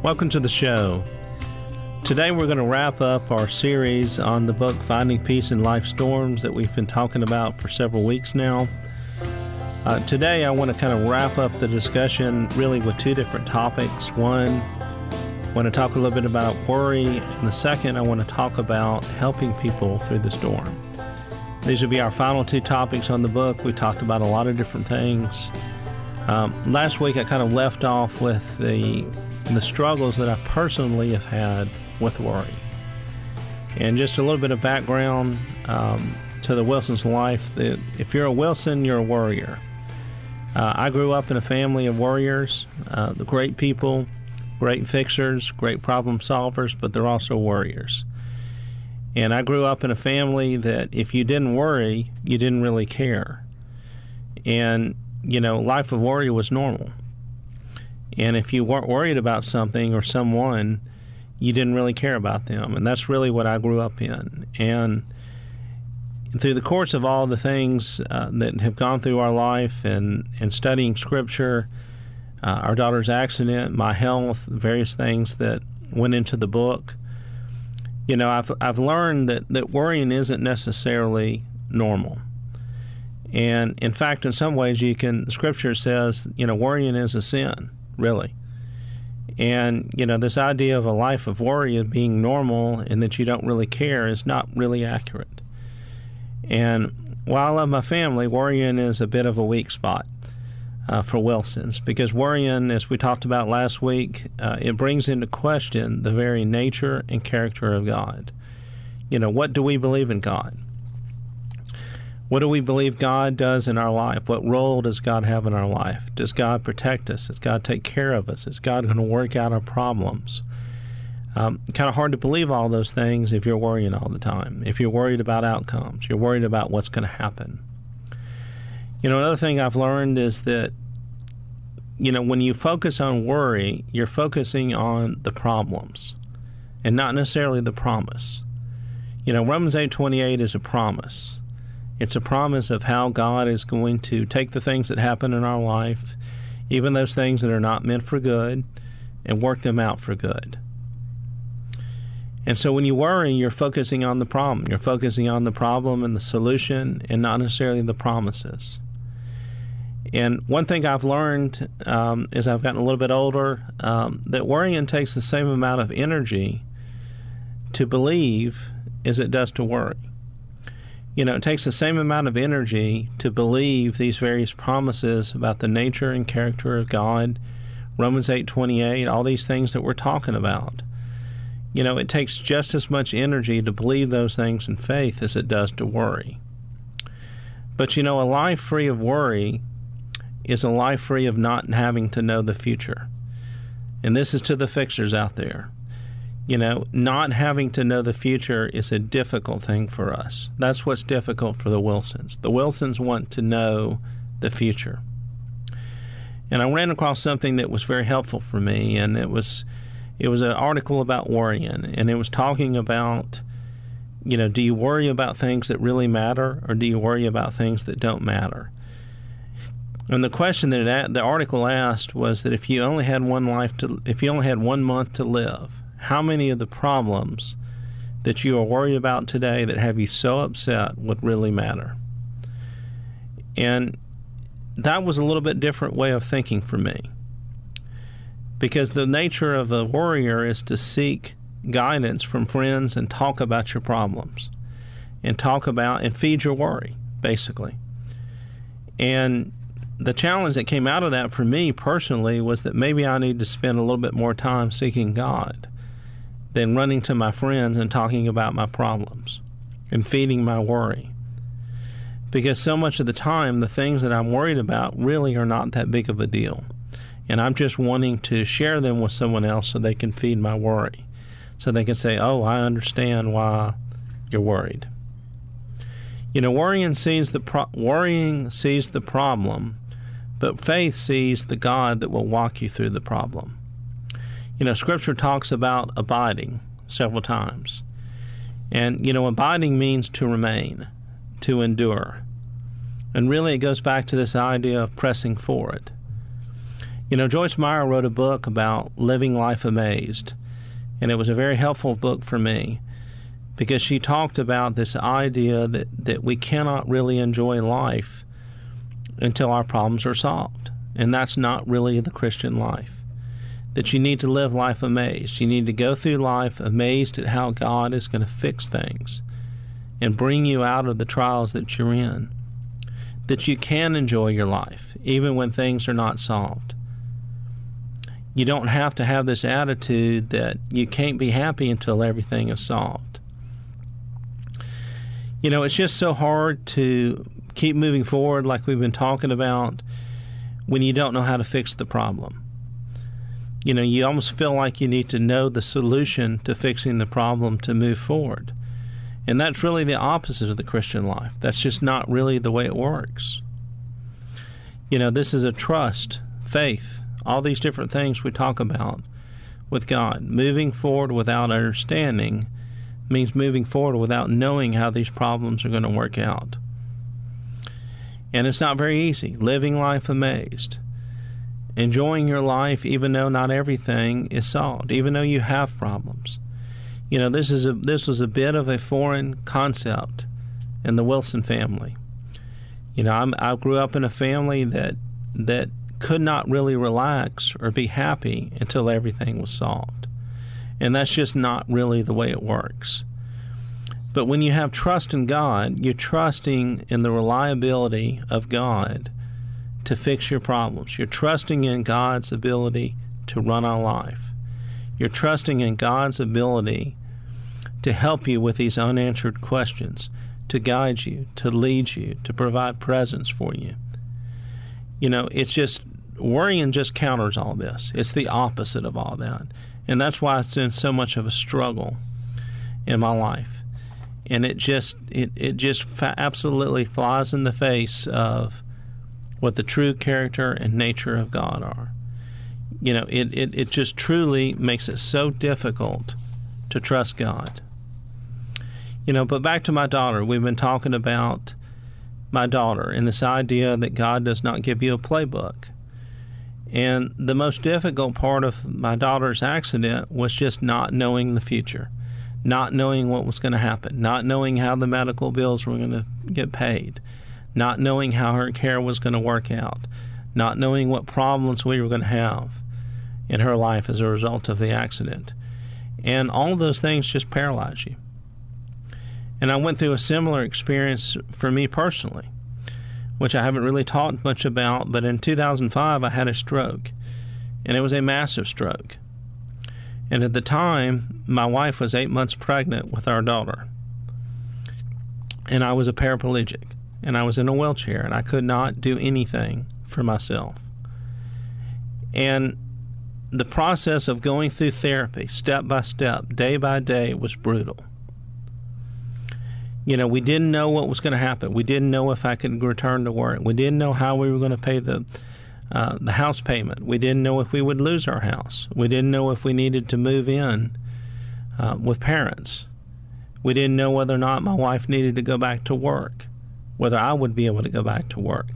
Welcome to the show. Today we're going to wrap up our series on the book Finding Peace in Life Storms that we've been talking about for several weeks now. Uh, today I want to kind of wrap up the discussion really with two different topics. One, I want to talk a little bit about worry, and the second, I want to talk about helping people through the storm. These will be our final two topics on the book. We talked about a lot of different things. Um, last week I kind of left off with the the struggles that I personally have had with worry. And just a little bit of background um, to the Wilson's life. That if you're a Wilson, you're a worrier. Uh, I grew up in a family of warriors, uh, the great people, great fixers, great problem solvers, but they're also warriors. And I grew up in a family that if you didn't worry, you didn't really care. And, you know, life of worry was normal. And if you weren't worried about something or someone, you didn't really care about them. And that's really what I grew up in. And through the course of all the things uh, that have gone through our life and, and studying scripture, uh, our daughter's accident, my health, various things that went into the book, you know, I've, I've learned that, that worrying isn't necessarily normal. And in fact, in some ways, you can, scripture says, you know, worrying is a sin really. And, you know, this idea of a life of worry of being normal and that you don't really care is not really accurate. And while I love my family, worrying is a bit of a weak spot uh, for Wilsons because worrying, as we talked about last week, uh, it brings into question the very nature and character of God. You know, what do we believe in God? What do we believe God does in our life? What role does God have in our life? Does God protect us? Does God take care of us? Is God going to work out our problems? Um, kind of hard to believe all those things if you're worrying all the time. If you're worried about outcomes, you're worried about what's going to happen. You know, another thing I've learned is that, you know, when you focus on worry, you're focusing on the problems and not necessarily the promise. You know, Romans 8:28 is a promise. It's a promise of how God is going to take the things that happen in our life, even those things that are not meant for good, and work them out for good. And so when you worry, you're focusing on the problem. You're focusing on the problem and the solution and not necessarily the promises. And one thing I've learned um, as I've gotten a little bit older um, that worrying takes the same amount of energy to believe as it does to worry you know, it takes the same amount of energy to believe these various promises about the nature and character of God, Romans 8:28, all these things that we're talking about. You know, it takes just as much energy to believe those things in faith as it does to worry. But you know, a life free of worry is a life free of not having to know the future. And this is to the fixers out there you know, not having to know the future is a difficult thing for us. That's what's difficult for the Wilsons. The Wilsons want to know the future. And I ran across something that was very helpful for me, and it was it was an article about worrying, and it was talking about, you know, do you worry about things that really matter, or do you worry about things that don't matter? And the question that it, the article asked was that if you only had one life to, if you only had one month to live, how many of the problems that you are worried about today that have you so upset would really matter. And that was a little bit different way of thinking for me. Because the nature of a warrior is to seek guidance from friends and talk about your problems and talk about and feed your worry, basically. And the challenge that came out of that for me personally was that maybe I need to spend a little bit more time seeking God than running to my friends and talking about my problems and feeding my worry. Because so much of the time, the things that I'm worried about really are not that big of a deal. And I'm just wanting to share them with someone else so they can feed my worry. So they can say, Oh, I understand why you're worried. You know, worrying sees the pro- worrying sees the problem, but faith sees the God that will walk you through the problem. You know, Scripture talks about abiding several times. And, you know, abiding means to remain, to endure. And really, it goes back to this idea of pressing forward. You know, Joyce Meyer wrote a book about living life amazed, and it was a very helpful book for me because she talked about this idea that, that we cannot really enjoy life until our problems are solved. And that's not really the Christian life. That you need to live life amazed. You need to go through life amazed at how God is going to fix things and bring you out of the trials that you're in. That you can enjoy your life even when things are not solved. You don't have to have this attitude that you can't be happy until everything is solved. You know, it's just so hard to keep moving forward like we've been talking about when you don't know how to fix the problem. You know, you almost feel like you need to know the solution to fixing the problem to move forward. And that's really the opposite of the Christian life. That's just not really the way it works. You know, this is a trust, faith, all these different things we talk about with God. Moving forward without understanding means moving forward without knowing how these problems are going to work out. And it's not very easy. Living life amazed. Enjoying your life even though not everything is solved, even though you have problems. You know, this is a this was a bit of a foreign concept in the Wilson family. You know, I'm, I grew up in a family that that could not really relax or be happy until everything was solved. And that's just not really the way it works. But when you have trust in God, you're trusting in the reliability of God to fix your problems. You're trusting in God's ability to run our life. You're trusting in God's ability to help you with these unanswered questions, to guide you, to lead you, to provide presence for you. You know, it's just worrying just counters all this. It's the opposite of all that. And that's why it's been so much of a struggle in my life. And it just it, it just fa- absolutely flies in the face of what the true character and nature of God are. You know, it, it, it just truly makes it so difficult to trust God. You know, but back to my daughter, we've been talking about my daughter and this idea that God does not give you a playbook. And the most difficult part of my daughter's accident was just not knowing the future, not knowing what was going to happen, not knowing how the medical bills were going to get paid, not knowing how her care was going to work out, not knowing what problems we were going to have in her life as a result of the accident. And all those things just paralyze you. And I went through a similar experience for me personally which I haven't really talked much about, but in 2005 I had a stroke, and it was a massive stroke. And at the time, my wife was eight months pregnant with our daughter. And I was a paraplegic, and I was in a wheelchair, and I could not do anything for myself. And the process of going through therapy, step by step, day by day, was brutal you know, we didn't know what was going to happen. We didn't know if I could return to work. We didn't know how we were going to pay the uh, the house payment. We didn't know if we would lose our house. We didn't know if we needed to move in uh, with parents. We didn't know whether or not my wife needed to go back to work, whether I would be able to go back to work.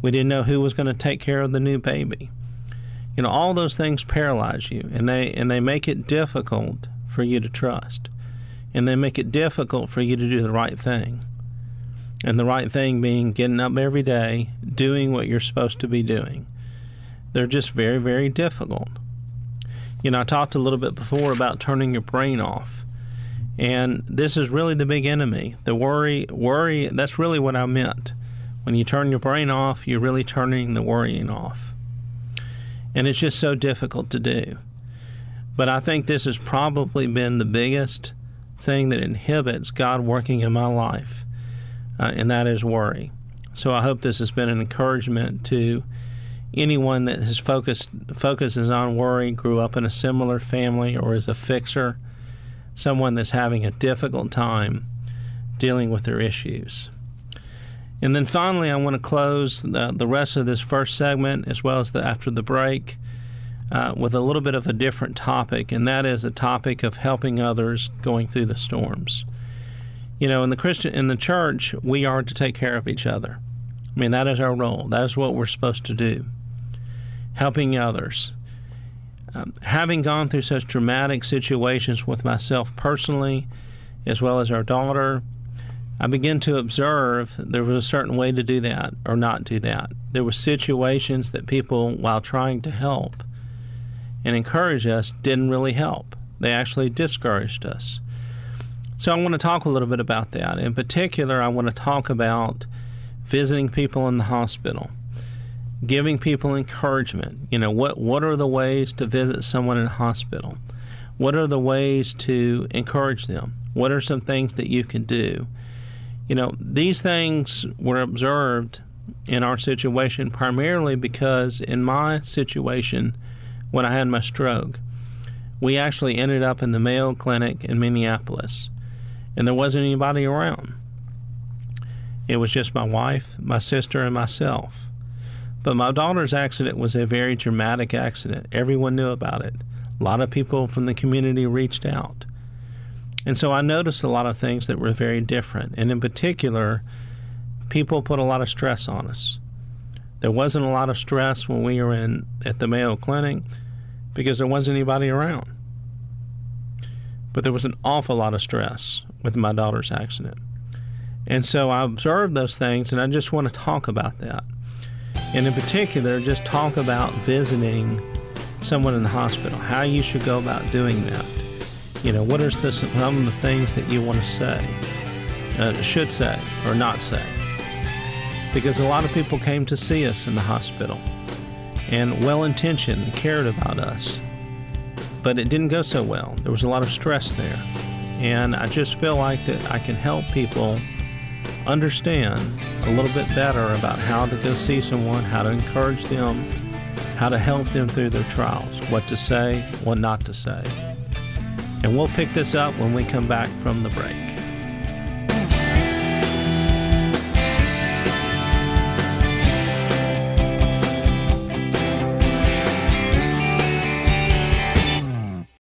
We didn't know who was going to take care of the new baby. You know, all those things paralyze you, and they and they make it difficult for you to trust and they make it difficult for you to do the right thing. And the right thing being getting up every day, doing what you're supposed to be doing. They're just very, very difficult. You know, I talked a little bit before about turning your brain off. And this is really the big enemy. The worry, worry, that's really what I meant. When you turn your brain off, you're really turning the worrying off. And it's just so difficult to do. But I think this has probably been the biggest thing that inhibits God working in my life, uh, and that is worry. So I hope this has been an encouragement to anyone that has focused focuses on worry, grew up in a similar family, or is a fixer, someone that's having a difficult time dealing with their issues. And then finally, I want to close the, the rest of this first segment as well as the after the break uh, with a little bit of a different topic, and that is a topic of helping others going through the storms. You know, in the Christian in the church, we are to take care of each other. I mean, that is our role. That is what we're supposed to do. helping others. Um, having gone through such dramatic situations with myself personally, as well as our daughter, I began to observe there was a certain way to do that or not do that. There were situations that people, while trying to help and encourage us, didn't really help. They actually discouraged us. So I want to talk a little bit about that. In particular, I want to talk about visiting people in the hospital, giving people encouragement. You know, what what are the ways to visit someone in a hospital? What are the ways to encourage them? What are some things that you can do? You know, these things were observed in our situation primarily because in my situation, when I had my stroke, we actually ended up in the Mayo Clinic in Minneapolis, and there wasn't anybody around. It was just my wife, my sister, and myself. But my daughter's accident was a very dramatic accident. Everyone knew about it. A lot of people from the community reached out. And so I noticed a lot of things that were very different. And in particular, people put a lot of stress on us. There wasn't a lot of stress when we were in at the Mayo Clinic because there wasn't anybody around. But there was an awful lot of stress with my daughter's accident. And so I observed those things and I just want to talk about that. And in particular, just talk about visiting someone in the hospital, how you should go about doing that you know, what are some of the things that you want to say, uh, should say, or not say? Because a lot of people came to see us in the hospital and well intentioned, cared about us. But it didn't go so well. There was a lot of stress there. And I just feel like that I can help people understand a little bit better about how to go see someone, how to encourage them, how to help them through their trials, what to say, what not to say. And we'll pick this up when we come back from the break.